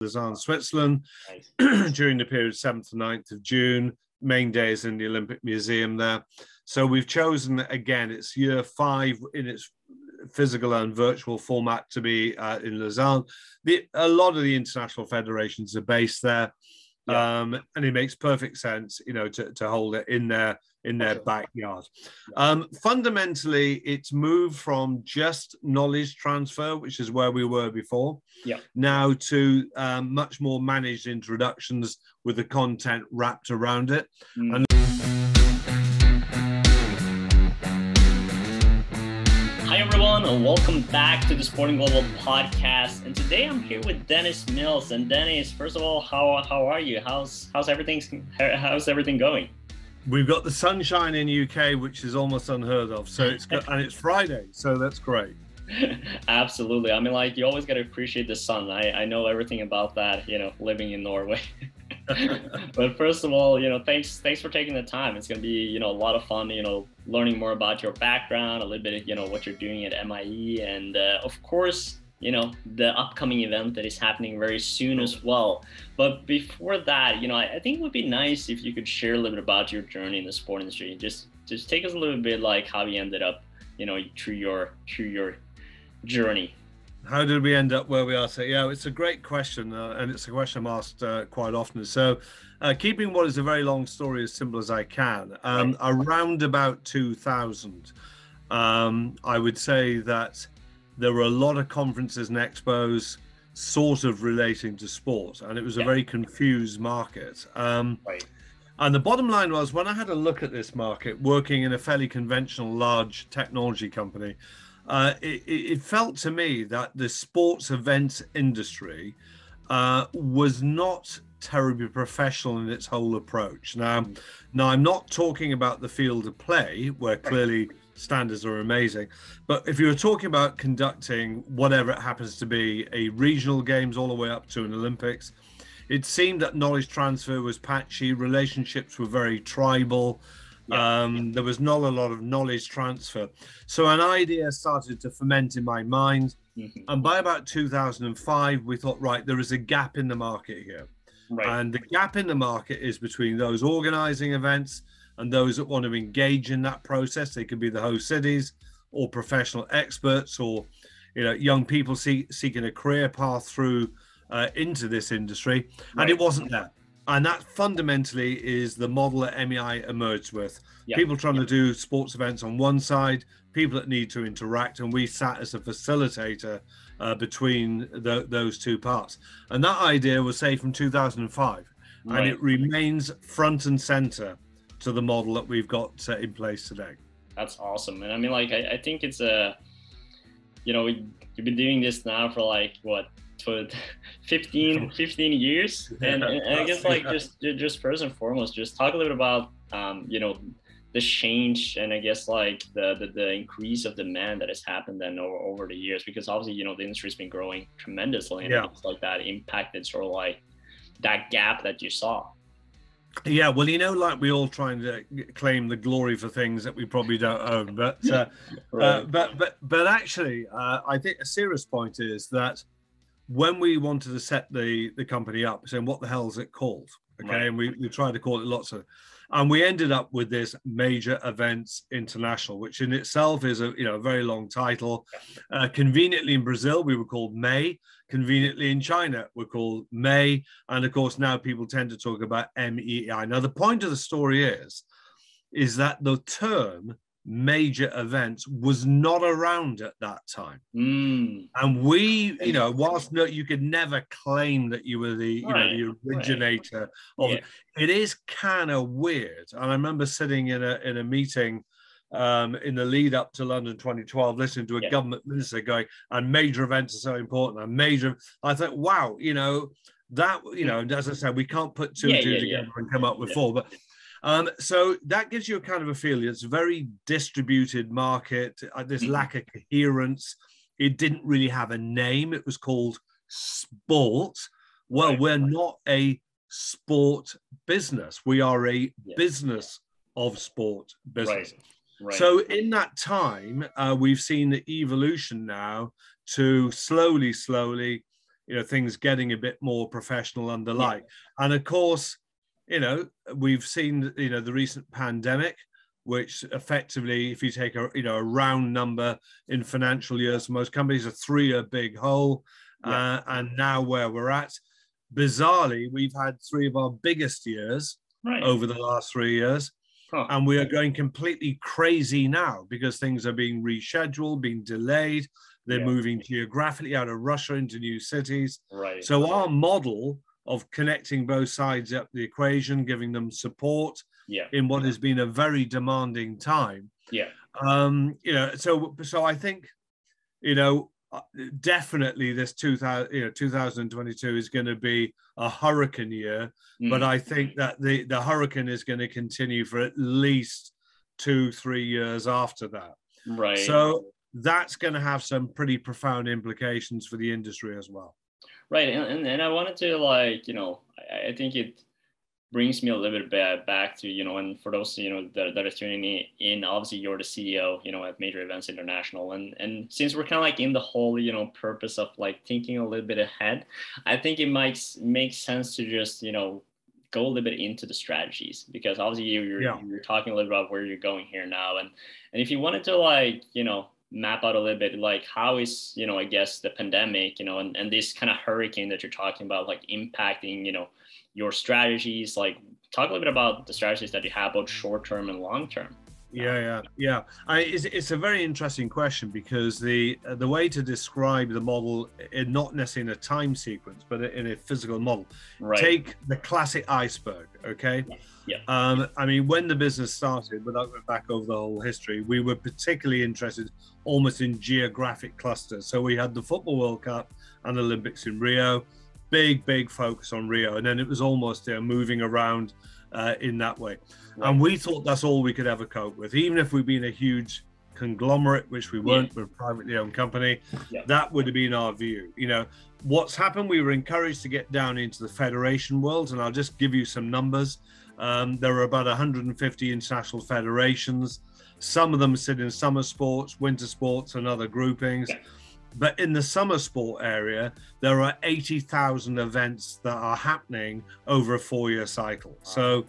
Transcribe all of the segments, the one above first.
Lausanne, Switzerland, during the period 7th to 9th of June. Main days in the Olympic Museum there. So we've chosen again, it's year five in its physical and virtual format to be uh, in Lausanne. The, a lot of the international federations are based there. Yeah. Um, and it makes perfect sense, you know, to, to hold it in their in their backyard. Um, fundamentally, it's moved from just knowledge transfer, which is where we were before, yeah. now to um, much more managed introductions with the content wrapped around it. Mm. And everyone, and welcome back to the Sporting Global podcast. And today I'm here with Dennis Mills. And Dennis, first of all, how how are you? How's how's everything how's everything going? We've got the sunshine in UK, which is almost unheard of. So it's and it's Friday, so that's great. Absolutely. I mean, like you always got to appreciate the sun. I I know everything about that. You know, living in Norway. but first of all, you know, thanks thanks for taking the time. It's gonna be you know a lot of fun. You know, learning more about your background, a little bit, you know, what you're doing at MIE, and uh, of course, you know, the upcoming event that is happening very soon as well. But before that, you know, I, I think it would be nice if you could share a little bit about your journey in the sport industry. Just just take us a little bit like how you ended up, you know, through your through your journey how did we end up where we are? So yeah, it's a great question, uh, and it's a question I'm asked uh, quite often. So, uh, keeping what is a very long story as simple as I can, um, around about 2000, um, I would say that there were a lot of conferences and expos sort of relating to sport, and it was a yeah. very confused market. Um, right. And the bottom line was when I had a look at this market, working in a fairly conventional large technology company uh, it, it, felt to me that the sports events industry uh, was not terribly professional in its whole approach. Now, mm. now I'm not talking about the field of play where clearly standards are amazing, but if you were talking about conducting whatever it happens to be, a regional games all the way up to an Olympics, it seemed that knowledge transfer was patchy, relationships were very tribal. Yeah. Um, there was not a lot of knowledge transfer. So an idea started to ferment in my mind. Mm-hmm. And by about 2005, we thought, right, there is a gap in the market here. Right. And the gap in the market is between those organizing events and those that want to engage in that process. They could be the host cities or professional experts or you know young people see, seeking a career path through uh, into this industry. Right. And it wasn't there and that fundamentally is the model that MEI emerged with. Yep. People trying yep. to do sports events on one side, people that need to interact, and we sat as a facilitator uh, between the, those two parts. And that idea was, say, from 2005, right. and it remains front and center to the model that we've got uh, in place today. That's awesome, and I mean, like, I, I think it's a, you know, we, you've been doing this now for like what for 15, 15 years. And, and, I guess like just just first and foremost, just talk a little bit about um, you know the change and I guess like the, the, the increase of demand that has happened then over, over the years because obviously you know the industry's been growing tremendously and yeah. like that impacted sort of like that gap that you saw. Yeah, well, you know, like we all trying to claim the glory for things that we probably don't own, but uh, right. uh, but but but actually, uh, I think a serious point is that when we wanted to set the the company up, saying what the hell is it called? Okay, right. and we, we tried to call it lots of, and we ended up with this major events international, which in itself is a you know a very long title. Uh, conveniently in Brazil, we were called May. Conveniently in China, we're called May, and of course now people tend to talk about MEI. Now the point of the story is, is that the term major events was not around at that time. Mm. And we, you know, whilst no, you could never claim that you were the, you right. know, the originator right. of yeah. it is kind of weird. And I remember sitting in a in a meeting um, in the lead up to London 2012, listening to a yeah. government minister going, and major events are so important. And major, I thought, wow, you know, that, you know, as I said, we can't put two yeah, and two together and come up with four, but um, so that gives you a kind of a feeling. It's a very distributed market. Uh, there's mm-hmm. lack of coherence. It didn't really have a name. It was called sport. Well, right. we're not a sport business. We are a yeah. business of sport business. Right. Right. So in that time, uh, we've seen the evolution now to slowly, slowly you know things getting a bit more professional and the like. Yeah. And of course, you know we've seen you know the recent pandemic, which effectively, if you take a you know a round number in financial years, most companies a three-year big hole, yeah. uh, and now where we're at, bizarrely, we've had three of our biggest years right. over the last three years. Huh. And we are going completely crazy now because things are being rescheduled, being delayed. They're yeah. moving geographically out of Russia into new cities. Right. So our model of connecting both sides up the equation, giving them support yeah. in what has been a very demanding time. Yeah. Um, you know, so so I think, you know, uh, definitely this 2000 you know 2022 is going to be a hurricane year mm. but i think that the the hurricane is going to continue for at least two three years after that right so that's going to have some pretty profound implications for the industry as well right and, and i wanted to like you know i, I think it brings me a little bit back to you know and for those you know that, that are tuning in obviously you're the ceo you know at major events international and and since we're kind of like in the whole you know purpose of like thinking a little bit ahead i think it might make sense to just you know go a little bit into the strategies because obviously you're yeah. you're talking a little bit about where you're going here now and and if you wanted to like you know map out a little bit like how is you know i guess the pandemic you know and, and this kind of hurricane that you're talking about like impacting you know your strategies? Like talk a little bit about the strategies that you have both mm-hmm. short term and long term yeah yeah yeah. I, it's, it's a very interesting question because the uh, the way to describe the model in not necessarily in a time sequence but in a physical model. Right. take the classic iceberg okay? Yeah, yeah. Um, i mean when the business started without going back over the whole history we were particularly interested almost in geographic clusters. So we had the football world cup and olympics in rio big, big focus on Rio, and then it was almost uh, moving around uh, in that way. Right. And we thought that's all we could ever cope with, even if we'd been a huge conglomerate, which we weren't, yeah. we're a privately owned company. Yeah. That would have been our view. You know, what's happened? We were encouraged to get down into the federation world, and I'll just give you some numbers. Um, there are about 150 international federations. Some of them sit in summer sports, winter sports, and other groupings. Yeah. But in the summer sport area, there are 80,000 events that are happening over a four year cycle. So,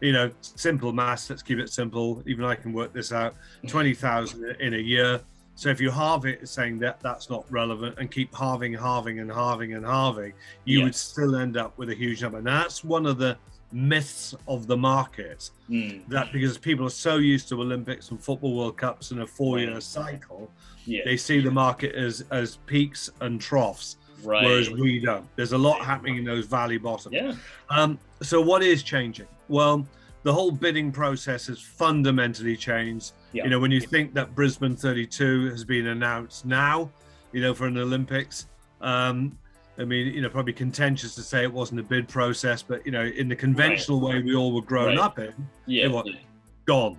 you know, simple maths, let's keep it simple. Even I can work this out 20,000 in a year. So if you halve it, saying that that's not relevant and keep halving, halving, and halving and halving, you yeah. would still end up with a huge number. Now, that's one of the myths of the market mm. that because people are so used to Olympics and football World Cups in a four year cycle, yeah. they see the market as as peaks and troughs. Right. Whereas we don't. There's a lot happening in those valley bottoms. Yeah. Um, so what is changing? Well, the whole bidding process has fundamentally changed. Yeah. You know, when you think that Brisbane 32 has been announced now, you know, for an Olympics, um, I mean, you know, probably contentious to say it wasn't a bid process, but you know, in the conventional right. way we all were grown right. up in, yeah, it was yeah. gone.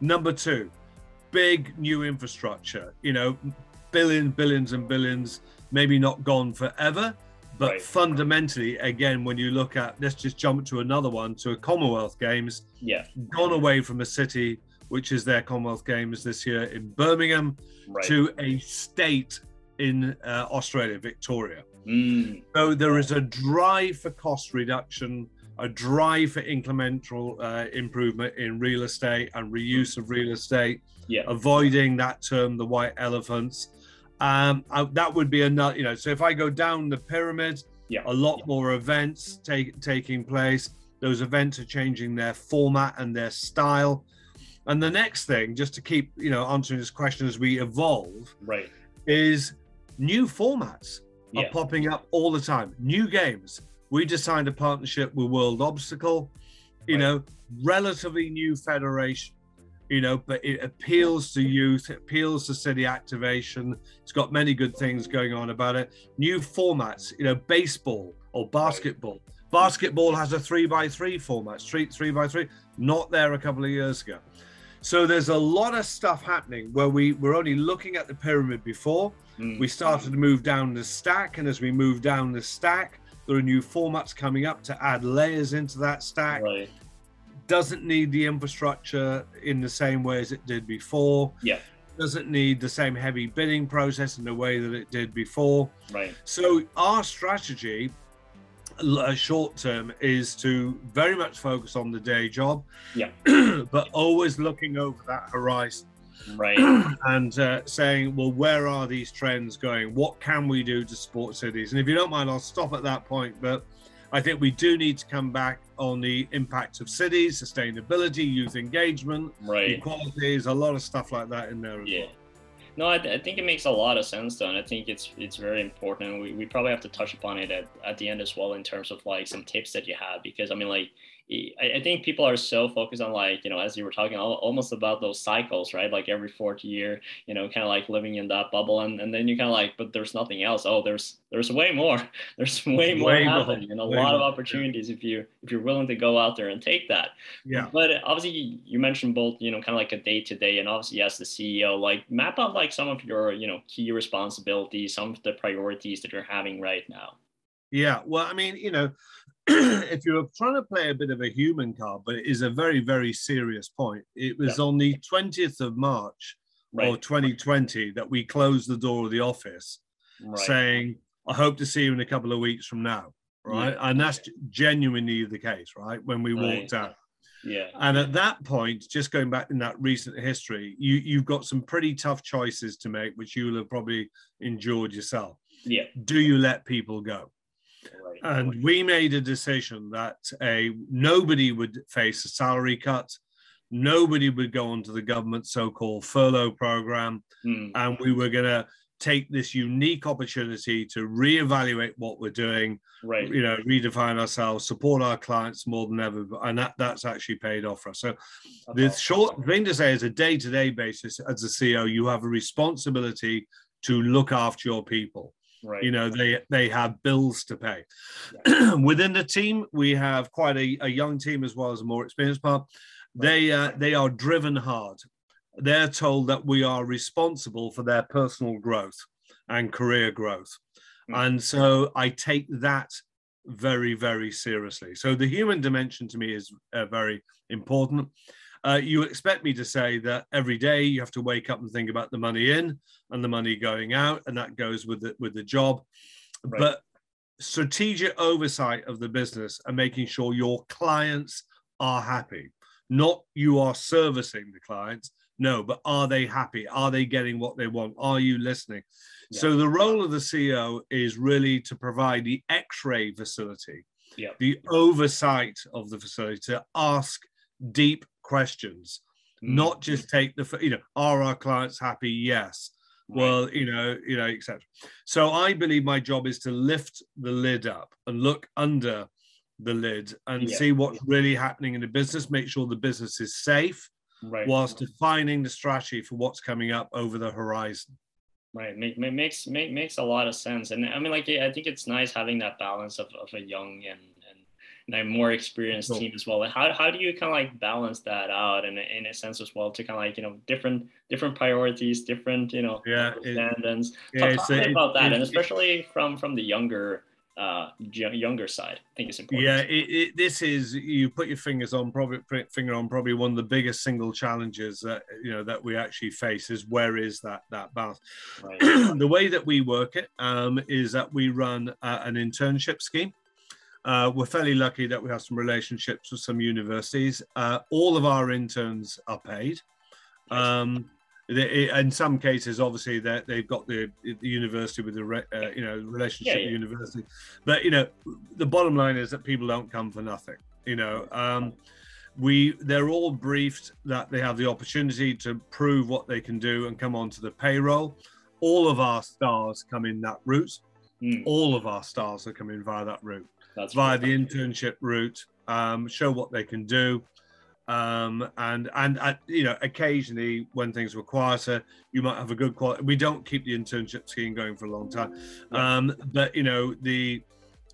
Number two, big new infrastructure. You know, billions, billions, and billions. Maybe not gone forever, but right. fundamentally, again, when you look at, let's just jump to another one, to a Commonwealth Games. Yeah. Gone away from a city which is their Commonwealth Games this year in Birmingham to a state in uh, Australia, Victoria. Mm. So there is a drive for cost reduction, a drive for incremental uh, improvement in real estate and reuse of real estate, yeah. avoiding that term, the white elephants. Um, I, that would be another, you know, so if I go down the pyramid, yeah. a lot yeah. more events take, taking place. Those events are changing their format and their style. And the next thing, just to keep, you know, answering this question as we evolve, right, is new formats yeah. are popping up all the time. New games. We just signed a partnership with World Obstacle, you right. know, relatively new federation, you know, but it appeals to youth, it appeals to city activation. It's got many good things going on about it. New formats, you know, baseball or basketball. Right. Basketball has a three by three format, street three by three, not there a couple of years ago. So there's a lot of stuff happening where we were only looking at the pyramid before Mm. We started to move down the stack, and as we move down the stack, there are new formats coming up to add layers into that stack. Right. Doesn't need the infrastructure in the same way as it did before. Yeah. doesn't need the same heavy bidding process in the way that it did before. Right. So our strategy, short term, is to very much focus on the day job. Yeah. but always looking over that horizon. Right. and uh, saying, well, where are these trends going? What can we do to support cities? And if you don't mind, I'll stop at that point. But I think we do need to come back on the impact of cities, sustainability, youth engagement, right. equality. a lot of stuff like that in there as yeah. well. No, I, I, think it makes a lot of sense though, and I think it's it's very important. We, we probably have to touch upon it at, at the end as well in terms of like some tips that you have because I mean like I, think people are so focused on like you know as you were talking almost about those cycles right? Like every fourth year you know kind of like living in that bubble and, and then you kind of like but there's nothing else. Oh there's there's way more. There's way more way happening and a lot more. of opportunities if you if you're willing to go out there and take that. Yeah. But obviously you mentioned both you know kind of like a day to day and obviously as the ceo like map out like some of your you know key responsibilities some of the priorities that you're having right now. Yeah. Well i mean you know if you're trying to play a bit of a human card, but it is a very, very serious point. It was yeah. on the 20th of March right. of 2020 that we closed the door of the office right. saying, I hope to see you in a couple of weeks from now. Right. Yeah. And that's genuinely the case, right? When we right. walked out. Yeah. And at that point, just going back in that recent history, you, you've got some pretty tough choices to make, which you'll have probably endured yourself. Yeah. Do you let people go? And we made a decision that a nobody would face a salary cut, nobody would go onto the government so-called furlough program, mm. and we were going to take this unique opportunity to reevaluate what we're doing, right? You know, redefine ourselves, support our clients more than ever, and that that's actually paid off for us. So, that's the short thing to say is, a day-to-day basis, as a CEO, you have a responsibility to look after your people. Right. You know, they they have bills to pay. Yeah. Within the team, we have quite a, a young team as well as a more experienced part. They uh, they are driven hard. They're told that we are responsible for their personal growth and career growth, mm. and so I take that very very seriously. So the human dimension to me is uh, very important. Uh, you expect me to say that every day you have to wake up and think about the money in and the money going out, and that goes with the with the job. Right. But strategic oversight of the business and making sure your clients are happy, not you are servicing the clients. No, but are they happy? Are they getting what they want? Are you listening? Yeah. So the role of the CEO is really to provide the X-ray facility, yeah. the oversight of the facility to ask deep questions, mm. not just take the you know are our clients happy? Yes. Well, you know, you know, etc. So I believe my job is to lift the lid up and look under the lid and yeah. see what's really happening in the business, make sure the business is safe, right. whilst defining the strategy for what's coming up over the horizon. Right, make, makes make, makes a lot of sense, and I mean, like, I think it's nice having that balance of, of a young and and a more experienced cool. team as well. How, how do you kind of like balance that out in, in a sense as well to kind of like, you know, different, different priorities, different, you know, yeah, standards. Yeah, talk, talk about that. It, and especially from, from the younger, uh, younger side, I think it's important. Yeah, it, it, this is, you put your fingers on probably finger on probably one of the biggest single challenges that, you know, that we actually face is where is that, that balance? Right. the way that we work it um, is that we run uh, an internship scheme. Uh, we're fairly lucky that we have some relationships with some universities. Uh, all of our interns are paid. Um, they, in some cases, obviously, they've got the, the university with the re, uh, you know relationship yeah, yeah. university. But you know, the bottom line is that people don't come for nothing. You know, um, we they're all briefed that they have the opportunity to prove what they can do and come onto the payroll. All of our stars come in that route. Mm. All of our stars are coming via that route. That's via the internship route, um, show what they can do. Um, and and uh, you know, occasionally when things were quieter, you might have a good quality. We don't keep the internship scheme going for a long time, um, but you know the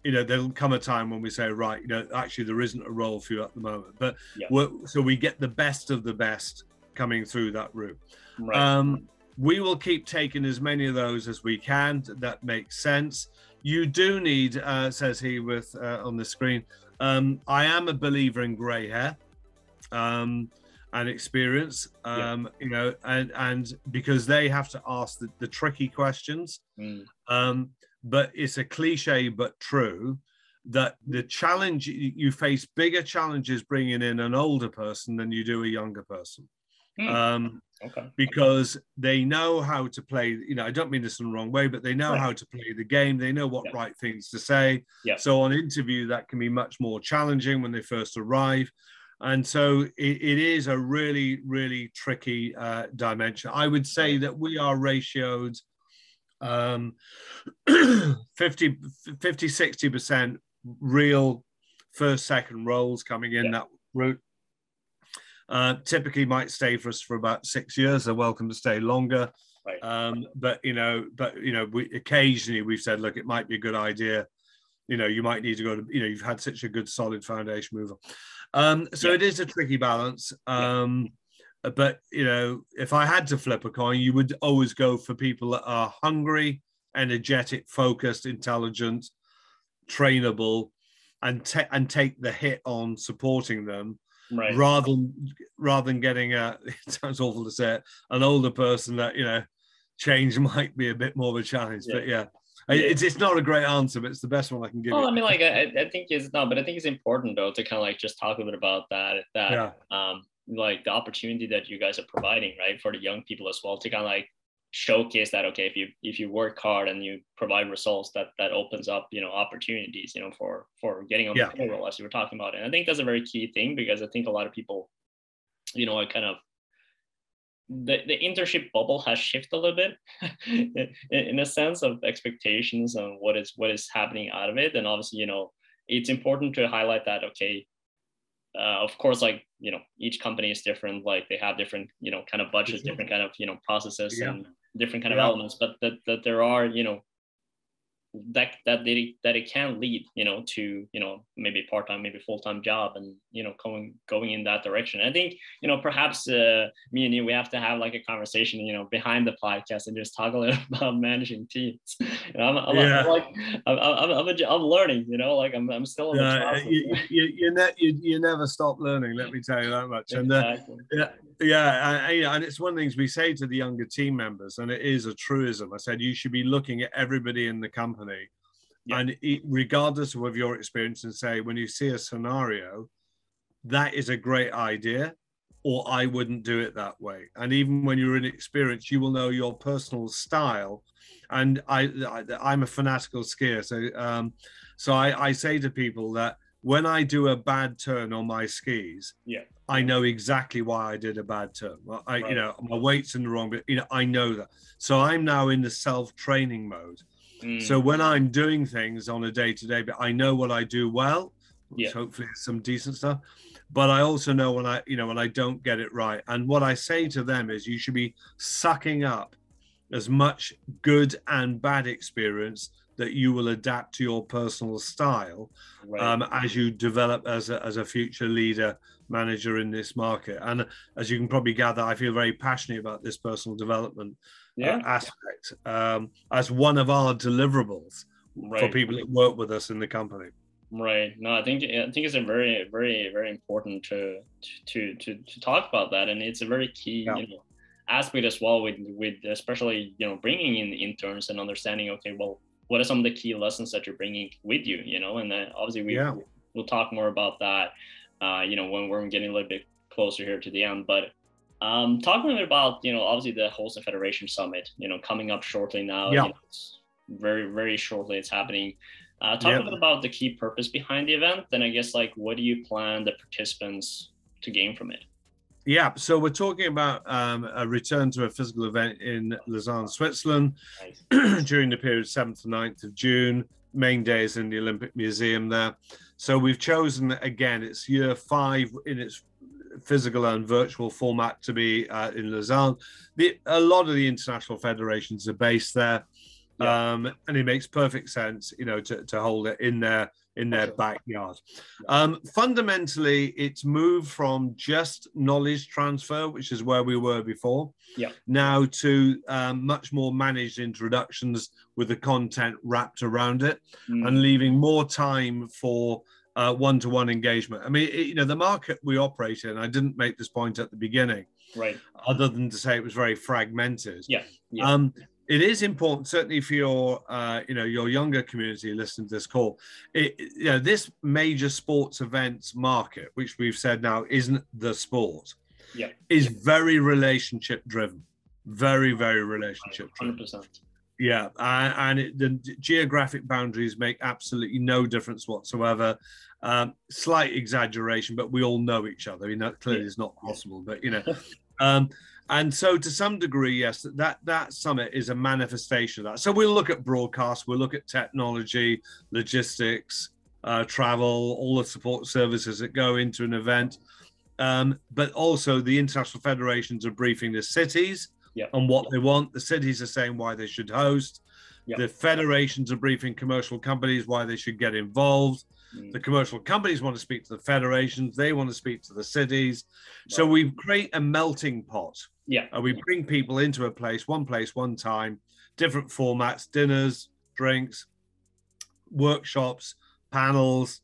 you know there'll come a time when we say right you know actually there isn't a role for you at the moment but yeah. so we get the best of the best coming through that route right. um, we will keep taking as many of those as we can that makes sense you do need, uh, says he with uh, on the screen. Um, I am a believer in grey hair. Um, and experience. Um, yeah. You know, and and because they have to ask the, the tricky questions. Mm. Um, but it's a cliche but true that the challenge you face bigger challenges bringing in an older person than you do a younger person. Mm. Um, okay. Because they know how to play. You know, I don't mean this in the wrong way, but they know right. how to play the game. They know what right things to say. Yeah. So on interview, that can be much more challenging when they first arrive and so it, it is a really really tricky uh, dimension i would say that we are ratioed um, 50 50 60% real first second roles coming in that route uh, typically might stay for us for about six years they're welcome to stay longer right. um, but you know but you know we occasionally we've said look it might be a good idea you know you might need to go to you know you've had such a good solid foundation mover um, so yeah. it is a tricky balance. Um, yeah. But you know, if I had to flip a coin, you would always go for people that are hungry, energetic, focused, intelligent, trainable, and te- and take the hit on supporting them. Right. Rather than rather than getting a it sounds awful to say it, an older person that you know change might be a bit more of a challenge. Yeah. But yeah, it's, it's not a great answer, but it's the best one I can give. Oh, you. I mean, like I, I think it's no, but I think it's important though to kind of like just talk a bit about that. That yeah. um, like the opportunity that you guys are providing, right, for the young people as well to kind of like showcase that okay if you if you work hard and you provide results that that opens up you know opportunities you know for for getting on yeah. the payroll as you were talking about and i think that's a very key thing because i think a lot of people you know kind of the, the internship bubble has shifted a little bit in, in a sense of expectations and what is what is happening out of it and obviously you know it's important to highlight that okay uh, of course like you know each company is different like they have different you know kind of budgets different kind of you know processes yeah. and different kind of elements but that, that there are you know that that they, that it can lead you know to you know maybe part-time maybe full-time job and you know going going in that direction. I think you know perhaps uh, me and you we have to have like a conversation you know behind the podcast and just talk a little about managing teams. You know, I'm, I'm, yeah. I'm, like I'm, I'm, I'm, a, I'm learning you know like i'm, I'm still yeah, you, you, you, ne- you, you never stop learning let me tell you that much. And uh, yeah yeah, I, and it's one of the things we say to the younger team members, and it is a truism. I said you should be looking at everybody in the company, yeah. and it, regardless of your experience, and say when you see a scenario, that is a great idea, or I wouldn't do it that way. And even when you're inexperienced, you will know your personal style. And I, I am a fanatical skier, so um, so I, I say to people that when I do a bad turn on my skis, yeah, I know exactly why I did a bad turn. Well, I, right. you know, my weight's in the wrong, but you know, I know that. So I'm now in the self-training mode. Mm. So when I'm doing things on a day-to-day, but I know what I do well. Yeah. Hopefully, is some decent stuff. But I also know when I, you know, when I don't get it right. And what I say to them is, you should be sucking up as much good and bad experience that you will adapt to your personal style right. um, as you develop as a, as a future leader manager in this market. And as you can probably gather, I feel very passionate about this personal development uh, yeah. uh, aspect um, as one of our deliverables right. for people that work with us in the company. Right. No, I think I think it's a very very very important to to to to talk about that, and it's a very key yeah. you know aspect as well with with especially you know bringing in interns and understanding okay well what are some of the key lessons that you're bringing with you you know? And then obviously we yeah. we'll talk more about that uh, you know when we're getting a little bit closer here to the end. But um, talk a little bit about you know obviously the Holston Federation Summit you know coming up shortly now. Yeah. You know, very very shortly it's happening. Uh, talk a bit about the key purpose behind the event then I guess like what do you plan the participants to gain from it yeah, so we're talking about um, a return to a physical event in Lausanne, Switzerland nice. during the period 7th to 9th of June. Main days in the Olympic Museum there. So we've chosen again, it's year five in its physical and virtual format to be uh, in Lausanne. The, a lot of the international federations are based there. Yeah. Um, and it makes perfect sense, you know, to, to hold it in there in their backyard. Um, fundamentally, it's moved from just knowledge transfer, which is where we were before, yeah. now to um, much more managed introductions with the content wrapped around it mm. and leaving more time for uh, one-to-one engagement. I mean, it, you know, the market we operate in. I didn't make this point at the beginning, right? Other than to say it was very fragmented. Yeah. yeah. Um, it is important, certainly for your, uh, you know, your younger community listening to this call. It, you know, this major sports events market, which we've said now isn't the sport, yeah. is very relationship driven, very, very relationship driven. 100%. Yeah, uh, and it, the geographic boundaries make absolutely no difference whatsoever. Um, slight exaggeration, but we all know each other. I mean, that clearly yeah. is not possible, but you know. um, and so, to some degree, yes, that that summit is a manifestation of that. So we'll look at broadcast, we'll look at technology, logistics, uh, travel, all the support services that go into an event. Um, but also, the international federations are briefing the cities yeah. on what they want. The cities are saying why they should host. Yeah. The federations are briefing commercial companies why they should get involved. Mm. The commercial companies want to speak to the federations. They want to speak to the cities. So we create a melting pot. Yeah. And we bring people into a place, one place, one time, different formats, dinners, drinks, workshops, panels.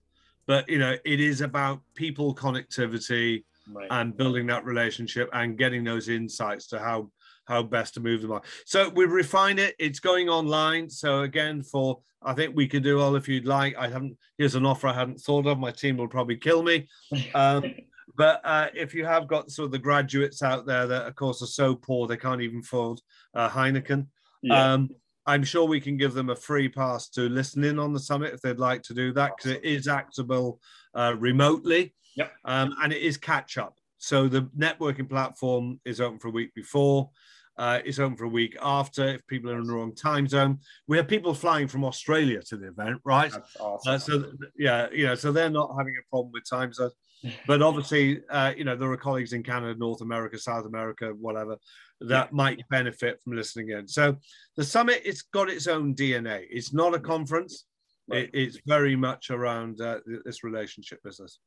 But you know, it is about people connectivity right. and building that relationship and getting those insights to how how best to move them on. So we refine it. It's going online. So again, for I think we could do all if you'd like. I haven't. Here's an offer I hadn't thought of. My team will probably kill me. Um, but uh, if you have got sort of the graduates out there that, of course, are so poor they can't even afford uh, Heineken, Yeah. um, I'm sure we can give them a free pass to listen in on the summit if they'd like to do that because it is actable uh, remotely. Yep. Um, and it is catch up. So the networking platform is open for a week before. Uh, it's open for a week after if people are in the wrong time zone. We have people flying from Australia to the event, right? Awesome. Uh, so yeah, you know, so they're not having a problem with time zones. But obviously, uh, you know, there are colleagues in Canada, North America, South America, whatever, that might benefit from listening in. So the summit, it's got its own DNA. It's not a conference. Right. It, it's very much around uh, this relationship business.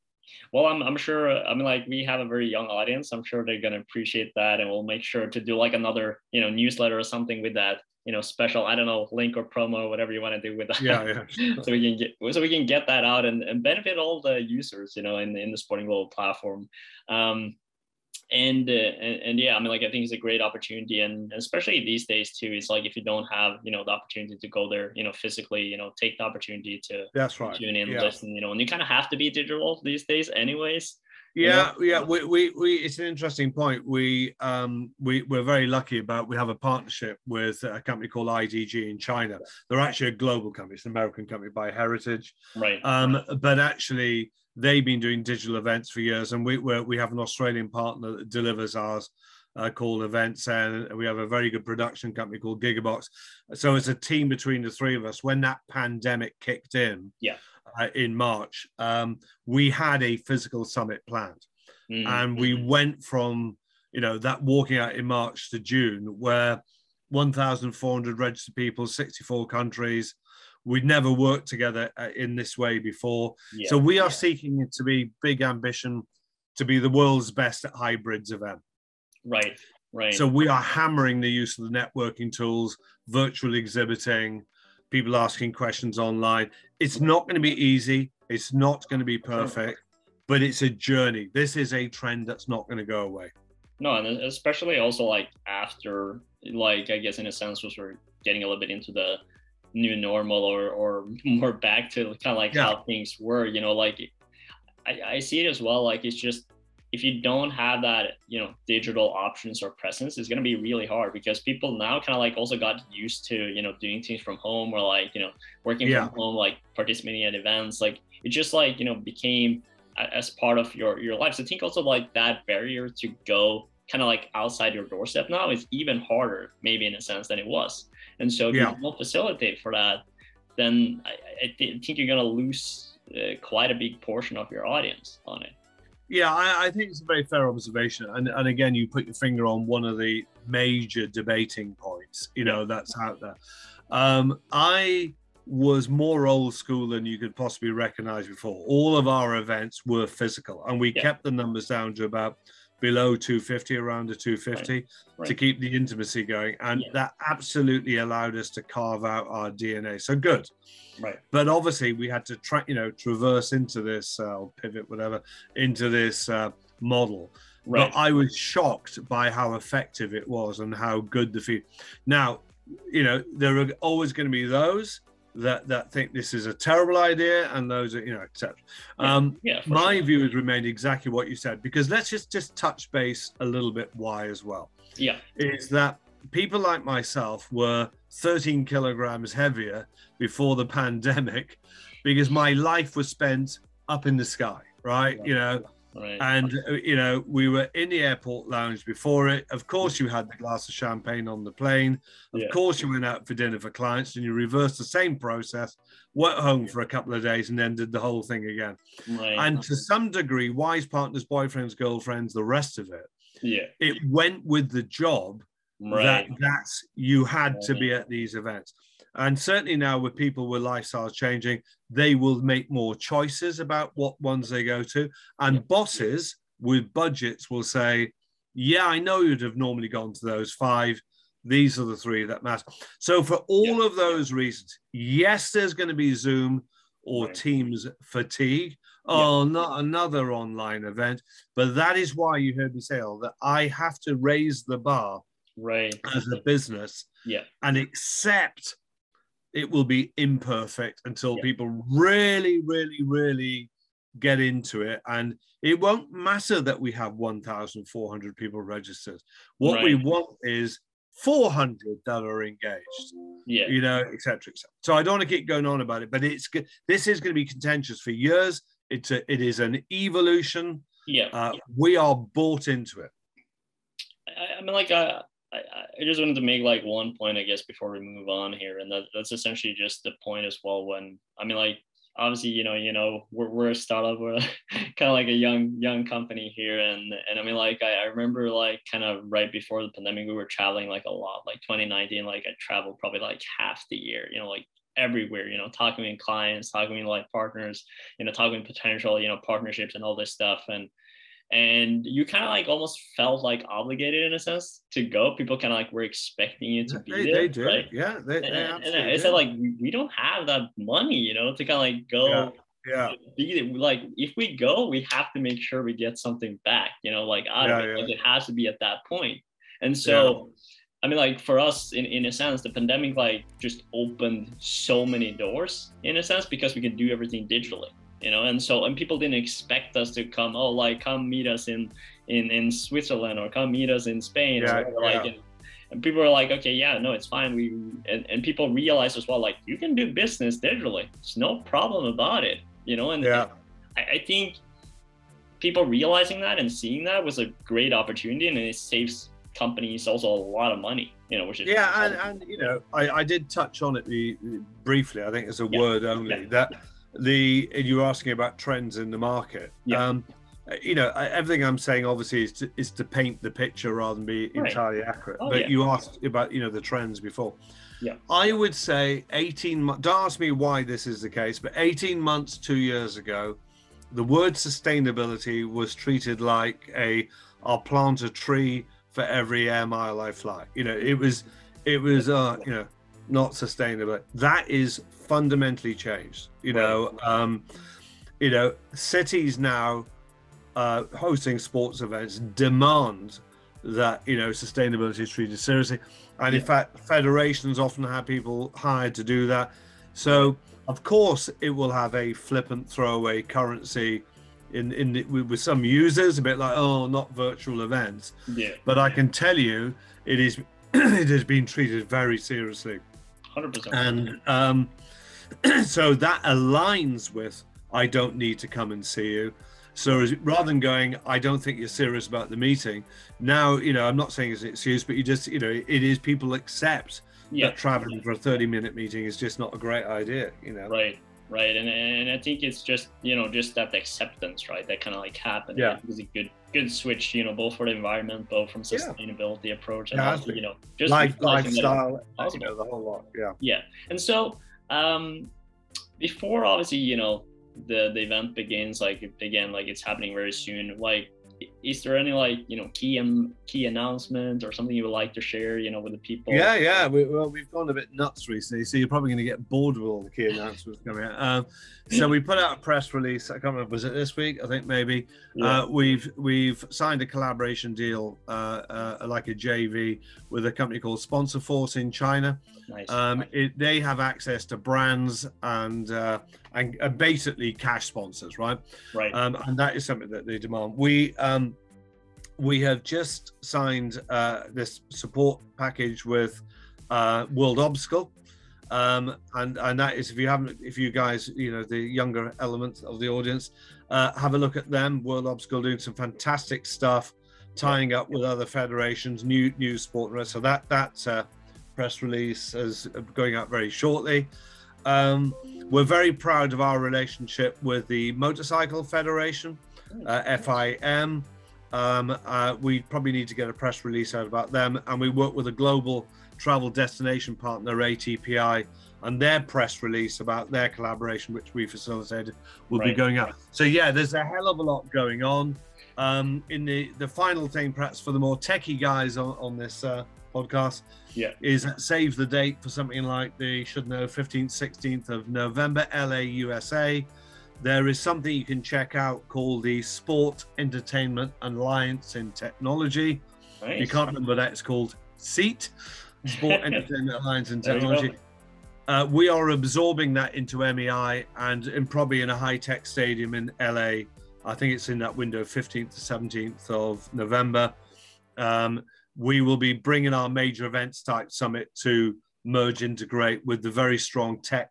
Well, I'm, I'm sure, I mean, like we have a very young audience. I'm sure they're going to appreciate that. And we'll make sure to do like another, you know, newsletter or something with that, you know, special, I don't know, link or promo or whatever you want to do with that. Yeah, yeah. so we can get, so we can get that out and, and benefit all the users, you know, in, in the Sporting Global platform. Um, and, uh, and and yeah, I mean, like I think it's a great opportunity, and especially these days too. It's like if you don't have you know the opportunity to go there, you know, physically, you know, take the opportunity to That's right. tune in, Yeah. listen, you know, and you kind of have to be digital these days, anyways. you Yeah, know? yeah. We, we, we, it's an interesting point. We, um, we, we're very lucky about. We have a partnership with a company called IDG in China. They're actually a global company. It's an American company by heritage. Right. Um, but actually, they've been doing digital events for years, and we we're, we have an Australian partner that delivers ours. Uh, called events and we have a very good production company called gigabox so it's a team between the three of us when that pandemic kicked in Yeah. uh, in march um, we had a physical summit planned Mm, and we mm, went from you know that walking out in march to june where 1400 registered people 64 countries we'd never worked together uh, in this way before yeah, so we are yeah. seeking it to be big ambition to be the world's best at hybrids event right. Right. so we are hammering the use of the networking tools virtual exhibiting people asking questions online it's not going to be easy it's not going to be perfect but it's a journey this is a trend that's not going to go away no, and especially also like after, like I guess in a sense, was we're getting a little bit into the new normal or or more back to kind of like Yeah. how things were. You know, like I, I see it as well. Like it's just if you don't have that, you know, digital options or presence, it's gonna be really hard because people now kind of like also got used to you know doing things from home or like you know working Yeah. from home, like participating at events. Like it just like you know became as part of your your life. So I think also like that barrier to go kind of like outside your doorstep now is even harder, maybe in a sense than it was. And so if Yeah. you don't facilitate for that, then I, I thi- think you're gonna lose uh, quite a big portion of your audience on it. Yeah, I, I think it's a very fair observation. And, and again, you put your finger on one of the major debating points, you know, that's out there. Um, I was more old school than you could possibly recognize before. All of our events were physical, and we Yeah. kept the numbers down to about below 250, around the 250, Right, right. to keep the intimacy going. And Yeah. that absolutely allowed us to carve out our DNA. So good. Right. But obviously, we had to try, you know, traverse into this uh, or pivot, whatever, into this uh, model. Right. But I was shocked by how effective it was and how good the feed. Now, you know, there are always going to be those that that think this is a terrible idea, and those are, you know, etc. Yeah, Um, yeah. my sure. view has remained exactly what you said because let's just just touch base a little bit why as well Yeah. is that people like myself were 13 kilograms heavier before the pandemic because my life was spent up in the sky right you know Right. and uh, you know we were in the airport lounge before it of course you had the glass of champagne on the plane of Yeah. course you went out for dinner for clients and you reversed the same process went home for a couple of days and then did the whole thing again right. and to some degree wise partners boyfriends girlfriends the rest of it yeah. it went with the job Right. that that's you had to be at these events and certainly now with people with lifestyles changing they will make more choices about what ones they go to and Yeah. bosses with budgets will say yeah i know you'd have normally gone to those five these are the three that matter so for all of those reasons yes there's going to be zoom or Right. teams fatigue oh not another online event but that is why you heard me say all that i have to raise the bar right. as a business Yeah. and accept it will be imperfect until Yeah. people really, really, really get into it. And it won't matter that we have 1,400 people registered. What we want is 400 that are engaged, Yeah. you know, et cetera, et cetera. So I don't want to keep going on about it, but it's. This is going to be contentious for years. It's a, it is an evolution. Yeah. Uh, We are bought into it. I, I mean, like, uh, I, I just wanted to make like one point, I guess, before we move on here, and that, that's essentially just the point as well. When I mean, like, obviously, you know, you know, we're, we're a startup, we're kind of like a young young company here, and and I mean, like, I, I remember like kind of right before the pandemic, we were traveling like a lot. Like 2019, like I traveled probably like half the year, you know, like everywhere, you know, talking with clients, talking with like partners, you know, talking potential, you know, partnerships and all this stuff, and and you kind of like almost felt like obligated in a sense to go. People kind of like were expecting you to be They, there, they do. right? Yeah, they, And, they and absolutely I said like we, we don't have that money, you know, to kind of like go. yeah. Be there. Like if we go, we have to make sure we get something back, you know, like out of Yeah, it. yeah. Like it has to be at that point. And so, I mean, like for us, in, in a sense, the pandemic like just opened so many doors in a sense because we can do everything digitally, you know. And so, and people didn't expect us to come, oh, like come meet us in in in Switzerland or come meet us in Spain, Yeah, or whatever, like. And, and people are like, okay, yeah, no, it's fine. We and, and people realize as well, like you can do business digitally. It's no problem about it, you know. And Yeah. I, I think people realizing that and seeing that was a great opportunity, and it saves companies also a lot of money, you know, which is Yeah, and, and you know, I, I did touch on it uh, briefly. I think it's a Yeah, word only yeah, that the and you were asking about trends in the market. Yeah. Um, you know, everything I'm saying obviously is to, is to paint the picture rather than be Right. entirely accurate. Oh, but yeah. you asked about you know the trends before. Yeah. I would say 18 months. Don't ask me why this is the case, but 18 months, two years ago, the word sustainability was treated like a I'll plant a tree for every air mile I fly. You know, it was it was uh, you know, not sustainable. That is fundamentally changed. You know, um, you know, cities now uh, hosting sports events demand that you know sustainability is treated seriously, and in fact, federations often have people hired to do that. So of course, it will have a flippant throwaway currency in in the, with, with some users, a bit like oh, not virtual events. yeah, But I can tell you, it is it has been treated very seriously hundred percent. and um, so that aligns with I don't need to come and see you. So rather than going, I don't think you're serious about the meeting. Now, you know, I'm not saying it's an excuse, but you just, you know, it is people accept Yeah, that traveling for a 30 minute meeting is just not a great idea. You know. right, right, and and I think it's just you know just that acceptance, right, that kind of like happened. Yeah. it was a good good switch, you know, both for the environment, both from Yeah. sustainability approach, and Yeah, also, you know, just Life, lifestyle, you know, the whole lot. Yeah. yeah and so um before obviously you know the the event begins like again like it's happening very soon like is there any like you know key um, key announcements or something you would like to share you know with the people? Yeah yeah we, well we've gone a bit nuts recently so you're probably going to get bored with all the key announcements coming out. Um, so we put out a press release i can't remember was it this week? I think maybe. Yeah. uh, we've we've signed a collaboration deal uh, uh, like a jv with a company called sponsor force in china. Nice. um, it, they have access to brands and uh, and, and basically cash sponsors, right? Right. Um, and that is something that they demand. We um, we have just signed uh, this support package with uh, World Obstacle. Um, and and that is if you haven't if you guys you know the younger element of the audience uh, have a look at them world obstacle doing some fantastic stuff tying up with other federations new new sport so that that uh, press release is going out very shortly um, we're very proud of our relationship with the Motorcycle Federation, uh, FIM. Um, uh, we probably need to get a press release out about them. And we work with a global travel destination partner, ATPI, and their press release about their collaboration, which we facilitated, will right. be going out. So, yeah, there's a hell of a lot going on. Um, in the, the final thing, perhaps for the more techie guys on, on this uh, podcast yeah. is save the date for something like the should know 15th 16th of november la usa there is something you can check out called the sport entertainment alliance in technology. Nice. you can't remember that it's called seat sport entertainment alliance in technology. Uh, we are absorbing that into mei and in probably in a high-tech stadium in la i think it's in that window 15th to 17th of november. Um, we will be bringing our major events type summit to merge integrate with the very strong tech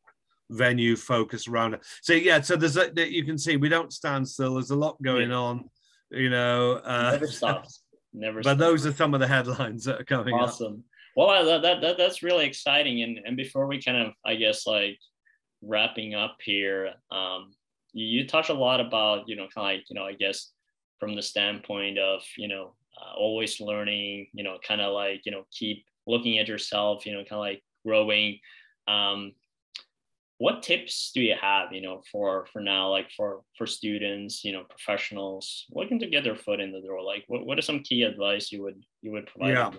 venue focus around it. So yeah, so there's a, you can see we don't stand still. There's a lot going yeah. on, you know. Uh, Never stops. Never. But stops. those are some of the headlines that are coming. Up. Awesome. Up. Well, that, that, that that's really exciting. And and before we kind of, I guess, like wrapping up here, um, you, you touch a lot about you know kind of like you know I guess from the standpoint of you know uh, always learning, you know, kind of like, you know, keep looking at yourself, you know, kind of like growing. Um, what tips do you have, you know, for for now, like for for students, you know, professionals looking to get their foot in the door? Like, what, what are some key advice you would you would provide? Yeah,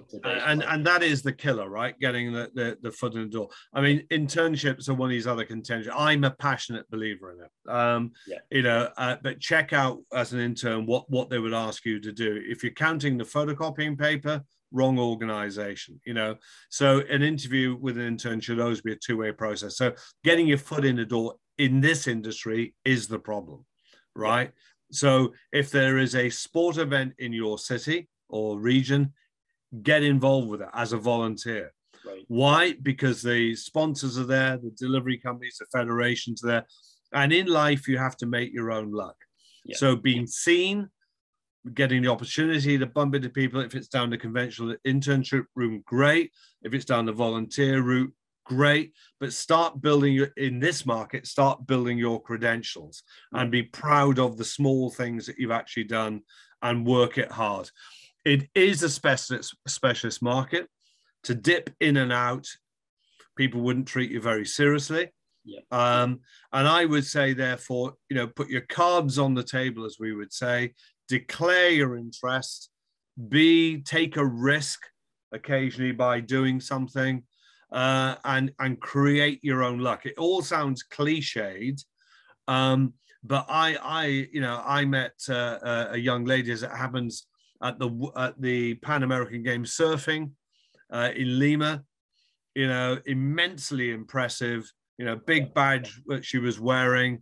and and that is the killer, right? Getting the, the the foot in the door. I mean, internships are one of these other contentions. I'm a passionate believer in it. Um, yeah. You know, uh, but check out as an intern what what they would ask you to do. If you're counting the photocopying paper, wrong organization you know? So an interview with an intern should always be a two-way process. So getting your foot in the door in this industry is the problem right? So if there is a sport event in your city or region get involved with it as a volunteer. Right. why? Because the sponsors are there the delivery companies the federations are there and in life you have to make your own luck. Yeah. so being seen getting the opportunity to bump into people. If it's down the conventional internship route, great. If it's down the volunteer route, great. But start building your, in this market, start building your credentials and be proud of the small things that you've actually done and work it hard. It is a specialist specialist market. To dip in and out, people wouldn't treat you very seriously. Yeah. Um, and I would say, therefore, you know, put your cards on the table, as we would say, declare your interest, B, take a risk occasionally by doing something, uh, and, and create your own luck. It all sounds cliched. Um, but I, I, you know, I met uh, a young lady as it happens at the at the Pan American Games surfing uh, in Lima. You know, immensely impressive. You know, big badge that she was wearing.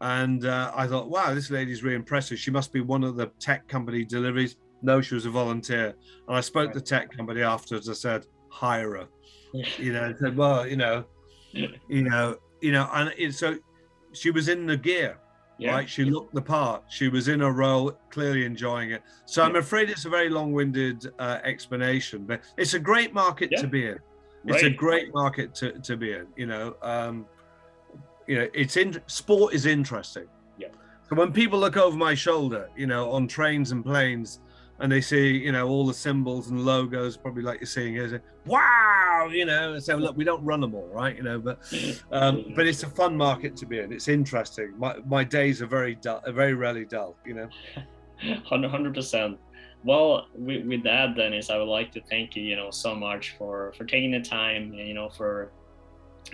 And uh, I thought, wow, this lady's really impressive. She must be one of the tech company deliveries. No, she was a volunteer. And I spoke right. to the tech company afterwards. I said, hire her. Yeah. You know, I said, well, you know, you know, you know, and it, so she was in the gear, yeah. right? She looked the part. She was in a role, clearly enjoying it. So. I'm afraid it's a very long-winded uh, explanation, but it's a great market to be in. It's right. a great market to, to be in, you know. Um, you know, it's in sport is interesting. Yeah. So when people look over my shoulder, you know, on trains and planes, and they see, you know, all the symbols and logos, probably like you're seeing here, say, wow, you know, and say, look, we don't run them all, right? You know, but um, but it's a fun market to be in. It's interesting. My my days are very dull, are very rarely dull, you know. Hundred percent. Well, with, with that, Dennis, I would like to thank you, you know, so much for for taking the time, you know, for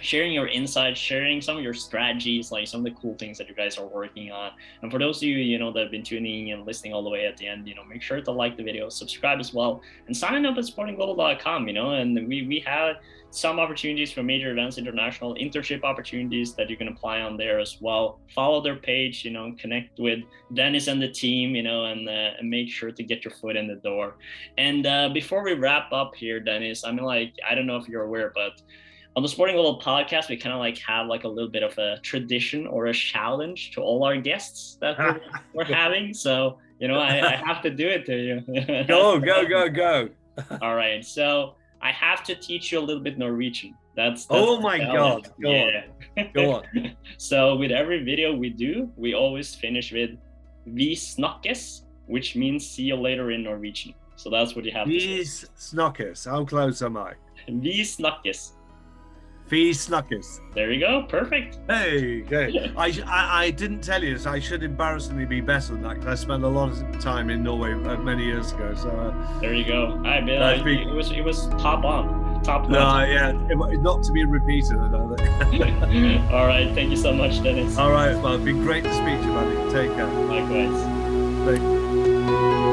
sharing your insights, sharing some of your strategies, like some of the cool things that you guys are working on. And for those of you, you know, that have been tuning and listening all the way at the end, you know, make sure to like the video, subscribe as well, and sign up at sportingglobal.com, you know, and we, we have some opportunities for major events, international internship opportunities that you can apply on there as well. Follow their page, you know, connect with Dennis and the team, you know, and, uh, and make sure to get your foot in the door. And uh, before we wrap up here, Dennis, I mean, like, I don't know if you're aware, but on the Sporting Global podcast, we kind of like have like a little bit of a tradition or a challenge to all our guests that we're, we're having. So, you know, I, I, have to do it to you. go, go, go, go. all right. So I have to teach you a little bit Norwegian. That's, that's oh my God. Go yeah. on. Go on. so with every video we do, we always finish with Vi snakkes, which means see you later in Norwegian. So that's what you have Vi snakkes. How close am I? Vi snakkes. Fee Snuckers. There you go. Perfect. Hey, hey. I, I, I didn't tell you this. I should embarrassingly be better than that because I spent a lot of time in Norway uh, many years ago. So uh, there you go. I mean, uh, be, it was it was top on, top. No, yeah, it, not to be repeated. All right. Thank you so much, Dennis. All right. Well, it's been great to speak to you, buddy. Take care. Likewise. Thank you.